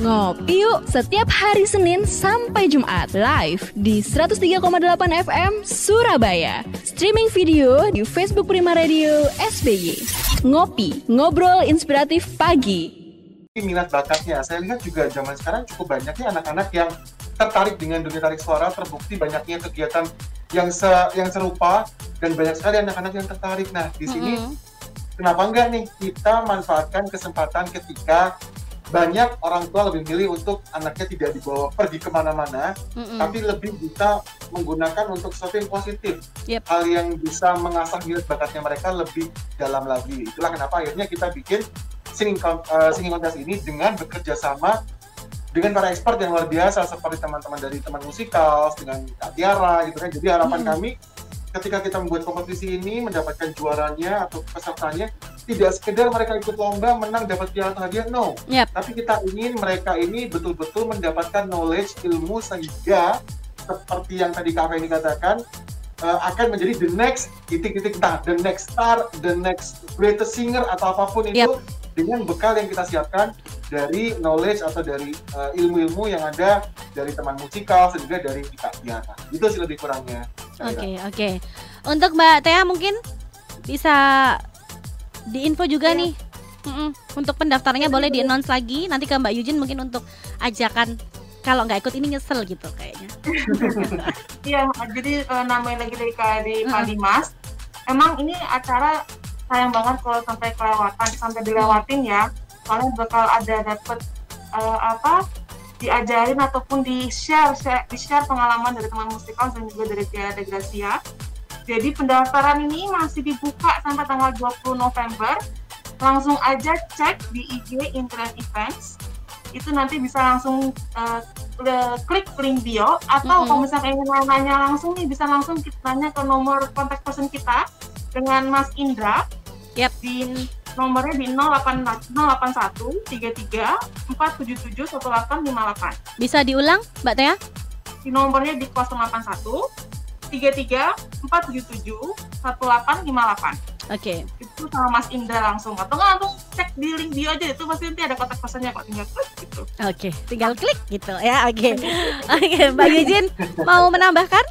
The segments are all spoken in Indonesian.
Ngopi yuk setiap hari Senin sampai Jumat live di 103,8 FM Surabaya. Streaming video di Facebook Prima Radio SBY. Ngopi, ngobrol inspiratif pagi. minat bakatnya. Saya lihat juga zaman sekarang cukup banyaknya anak-anak yang tertarik dengan dunia tarik suara, terbukti banyaknya kegiatan yang se yang serupa dan banyak sekali anak-anak yang tertarik. Nah, di sini Mm-mm. kenapa enggak nih kita manfaatkan kesempatan ketika banyak orang tua lebih milih untuk anaknya tidak dibawa pergi ke mana-mana, Mm-mm. tapi lebih bisa menggunakan untuk sesuatu yang positif. Yep. Hal yang bisa mengasah minat bakatnya mereka lebih dalam lagi. Itulah kenapa akhirnya kita bikin singing, eh, singing contest ini dengan bekerja sama dengan para expert yang luar biasa seperti teman-teman dari teman musikal dengan Kak Tiara gitu kan. Jadi harapan Hmm. kami ketika kita membuat kompetisi ini mendapatkan juaranya atau pesertanya tidak sekedar mereka ikut lomba menang dapat piala atau hadiah no. Yap. tapi kita ingin mereka ini betul-betul mendapatkan knowledge ilmu sehingga seperti yang tadi Kak Feni katakan eh, akan menjadi the next titik-titik nah the next star the next greatest singer atau apa pun itu dengan bekal yang kita siapkan dari knowledge atau dari eh, ilmu-ilmu yang ada dari teman musikal juga dari Kak. Tiara itu sih lebih kurangnya. Oke, oke. Untuk Mbak Tea mungkin bisa diinfo juga nih. Mm-mm. Untuk pendaftarannya boleh di-announce lagi. Nanti ke Mbak Yujin mungkin untuk ajakan kalau nggak ikut ini nyesel gitu kayaknya. Iya, jadi eh, nambahin lagi dari kayak di Pak Mm. Dimas. Emang ini acara sayang banget kalau sampai kelewatan, sampai dilewatin ya. Soalnya bakal ada dapet eh, apa diajarin ataupun di share, di share pengalaman dari teman musikal dan juga dari Tia De Gracia. Jadi pendaftaran ini masih dibuka sampai tanggal 20 November. Langsung aja cek di IG Internet Events. Itu nanti bisa langsung le- klik link bio atau Mm-mm. kalau misalnya ingin nanya langsung nih bisa langsung kita tanya ke nomor kontak person kita dengan Mas Indra Yap. di nomornya di 08 081 33 477 1858 Bisa diulang Mbak Tea? di nomornya di 081 33 477 1858 Oke. itu sama Mas Indra langsung atau nggak langsung cek di link bio aja itu pasti nanti ada kontak personnya kok tinggal klik gitu Oke, tinggal klik gitu ya. Oke. Oke, Mbak Yujin mau menambahkan?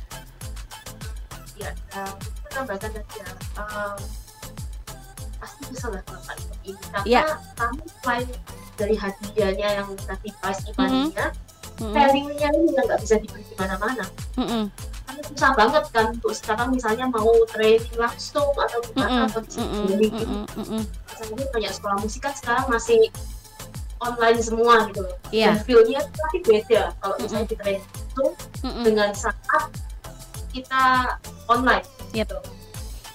ya uh, menambahkan tadi ya um, pasti bisa lah melakukan ini karena Iya. kami selain dari hadiahnya yang tadi prize money-nya Mm-mm. sharingnya ini juga nggak bisa dibeli di mana-mana Mm-mm. Susah banget kan untuk sekarang misalnya mau training langsung atau gimana Mm-mm. atau bisa Mm-mm. beli gitu Mm-mm. Mm-mm. misalnya banyak sekolah musik kan sekarang masih online semua gitu loh Iya. dan feel-nya pasti beda kalau misalnya di training Mm-mm. dengan saat kita online Yep. gitu.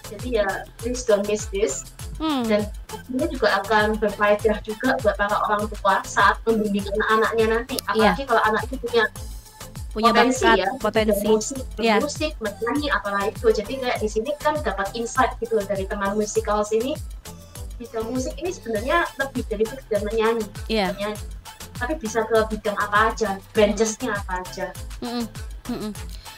Jadi ya please don't miss this Hmm. dan ini juga akan berfaedah juga buat para orang tua saat membimbing anak-anaknya nanti. Apalagi kalau anak itu punya Punya potensi bakat, ya, potensi. musik, Iya. musik, menyanyi, apalah itu. Jadi kayak di sini kan dapat insight gitu dari teman musikal sini. Bidang musik ini sebenarnya lebih dari sekedar menyanyi, Iya. menyanyi. Tapi bisa ke bidang apa aja, branchesnya apa aja. Mm-mm. Mm-mm.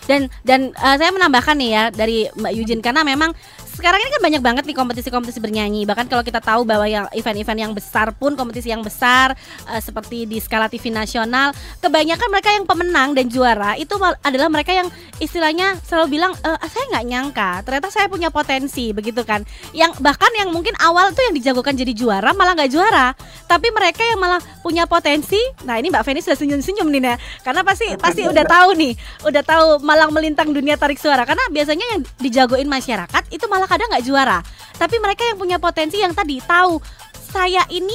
Dan dan uh, saya menambahkan nih ya dari Mbak Yujin karena memang sekarang ini kan banyak banget nih kompetisi-kompetisi bernyanyi. Bahkan kalau kita tahu bahwa yang event-event yang besar pun kompetisi yang besar uh, seperti di skala TV nasional kebanyakan mereka yang pemenang dan juara itu adalah mereka yang istilahnya selalu bilang "Eh, saya nggak nyangka ternyata saya punya potensi begitu kan. Yang bahkan yang mungkin awal tuh yang dijagokan jadi juara malah nggak juara. Tapi mereka yang malah punya potensi. Nah ini Mbak Feni sudah senyum-senyum nih ya karena pasti pasti udah tahu nih udah tahu malang melintang dunia tarik suara. Karena biasanya yang dijagoin masyarakat itu malah kadang nggak juara. Tapi mereka yang punya potensi yang tadi tahu saya ini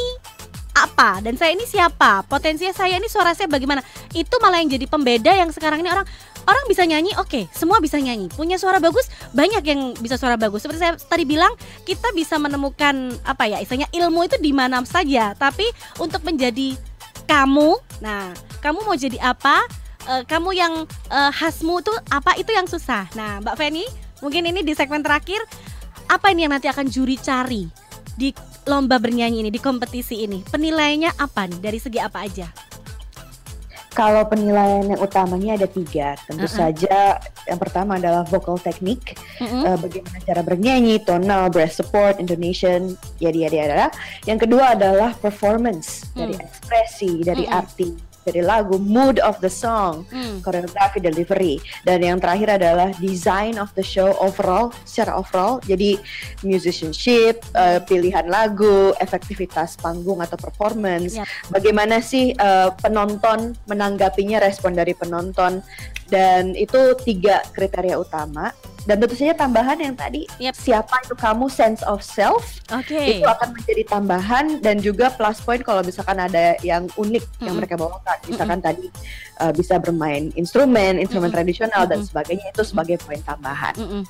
apa dan saya ini siapa potensinya saya ini suara saya bagaimana. Itu malah yang jadi pembeda yang sekarang ini orang orang bisa nyanyi oke semua bisa nyanyi. Punya suara bagus banyak yang bisa suara bagus. Seperti saya tadi bilang kita bisa menemukan apa ya istilahnya ilmu itu di mana saja. Tapi untuk menjadi kamu nah kamu mau jadi apa? Eh, kamu yang eh, khasmu tuh apa? Itu yang susah. Nah Mbak Feni mungkin ini di segmen terakhir apa ini yang nanti akan juri cari di lomba bernyanyi ini di kompetisi ini? Penilaiannya apa nih? Dari segi apa aja Kalau penilaian yang utamanya ada tiga, tentu Uh-uh. saja yang pertama adalah vocal teknik, Mm-mm. eh, bagaimana cara bernyanyi, tonal, breath support, intonation, yada yada yada. Yang kedua adalah performance dari Hmm. ekspresi, dari Mm-mm. arti, dari lagu, mood of the song, Hmm. koreografi, delivery, dan yang terakhir adalah design of the show overall, secara overall. Jadi musicianship, eh, pilihan lagu, efektivitas panggung atau performance, Yap. bagaimana sih eh, penonton menanggapinya, respon dari penonton, dan itu tiga kriteria utama. Dan tentu saja tambahan yang tadi, Yap. siapa itu kamu, sense of self, Oke. itu akan menjadi tambahan dan juga plus point kalau misalkan ada yang unik yang Mm-mm. mereka bawakan misalkan tadi uh, bisa bermain instrumen instrumen Mm-mm. tradisional dan Mm-mm. sebagainya itu sebagai poin tambahan Mm-mm.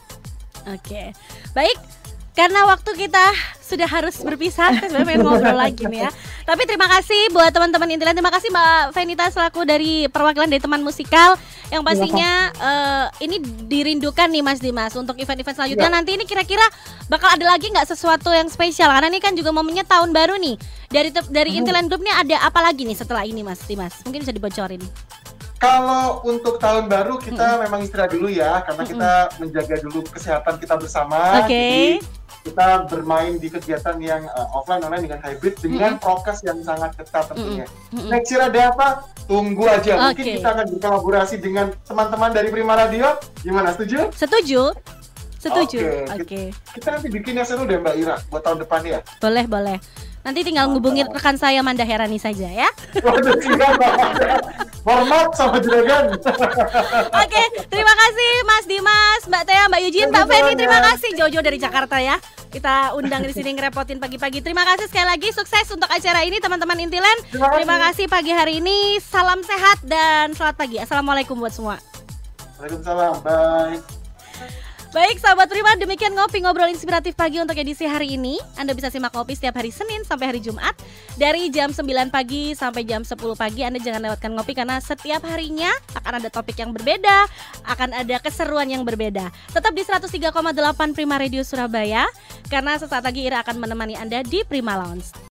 Oke, baik. Karena waktu kita sudah harus berpisah, kita sebenarnya pengen ngobrol lagi nih ya. Tapi terima kasih buat teman-teman Intilan. Terima kasih Mbak Venita selaku dari perwakilan dari teman musikal yang pastinya eh, ini dirindukan nih Mas Dimas untuk event-event selanjutnya. Ya. Nanti ini kira-kira bakal ada lagi nggak sesuatu yang spesial? Karena ini kan juga momennya tahun baru nih. Dari dari Intilan Group nih ada apa lagi nih setelah ini Mas Dimas? Mungkin bisa dibocorin. Kalau untuk tahun baru kita memang istirahat dulu ya, karena kita menjaga dulu kesehatan kita bersama. Oke. Jadi kita bermain di kegiatan yang uh, offline online dengan hybrid dengan prokes yang sangat ketat tentunya. Mm-mm. Next year ada apa? Tunggu aja. Mungkin Oke. kita akan berkolaborasi dengan teman-teman dari Prima Radio. Gimana? Setuju? Setuju? Setuju. Oke. Oke. Kita nanti bikin yang seru deh Mbak Ira buat tahun depan ya. Boleh, boleh. Nanti tinggal ngubungin rekan saya Manda Herani saja ya. Waduh, siap, Hormat sama juragan. Oke, terima kasih Mas Dimas, Mbak Tia, Mbak Yujin, Mbak. Feni, terima kasih Jojo dari Jakarta ya. Kita undang di sini ngerepotin pagi-pagi. Terima kasih sekali lagi, sukses untuk acara ini teman-teman Intilan. Terima kasih. Terima kasih pagi hari ini. Salam sehat dan selamat pagi. Assalamualaikum buat semua. Waalaikumsalam. Bye. Baik sahabat Prima, demikian ngopi ngobrol inspiratif pagi untuk edisi hari ini. Anda bisa simak ngopi setiap hari Senin sampai hari Jumat dari jam 9 pagi sampai jam 10 pagi. Anda jangan lewatkan ngopi karena setiap harinya akan ada topik yang berbeda, akan ada keseruan yang berbeda. Tetap di 103,8 Prima Radio Surabaya karena sesaat lagi Ira akan menemani Anda di Prima Lounge.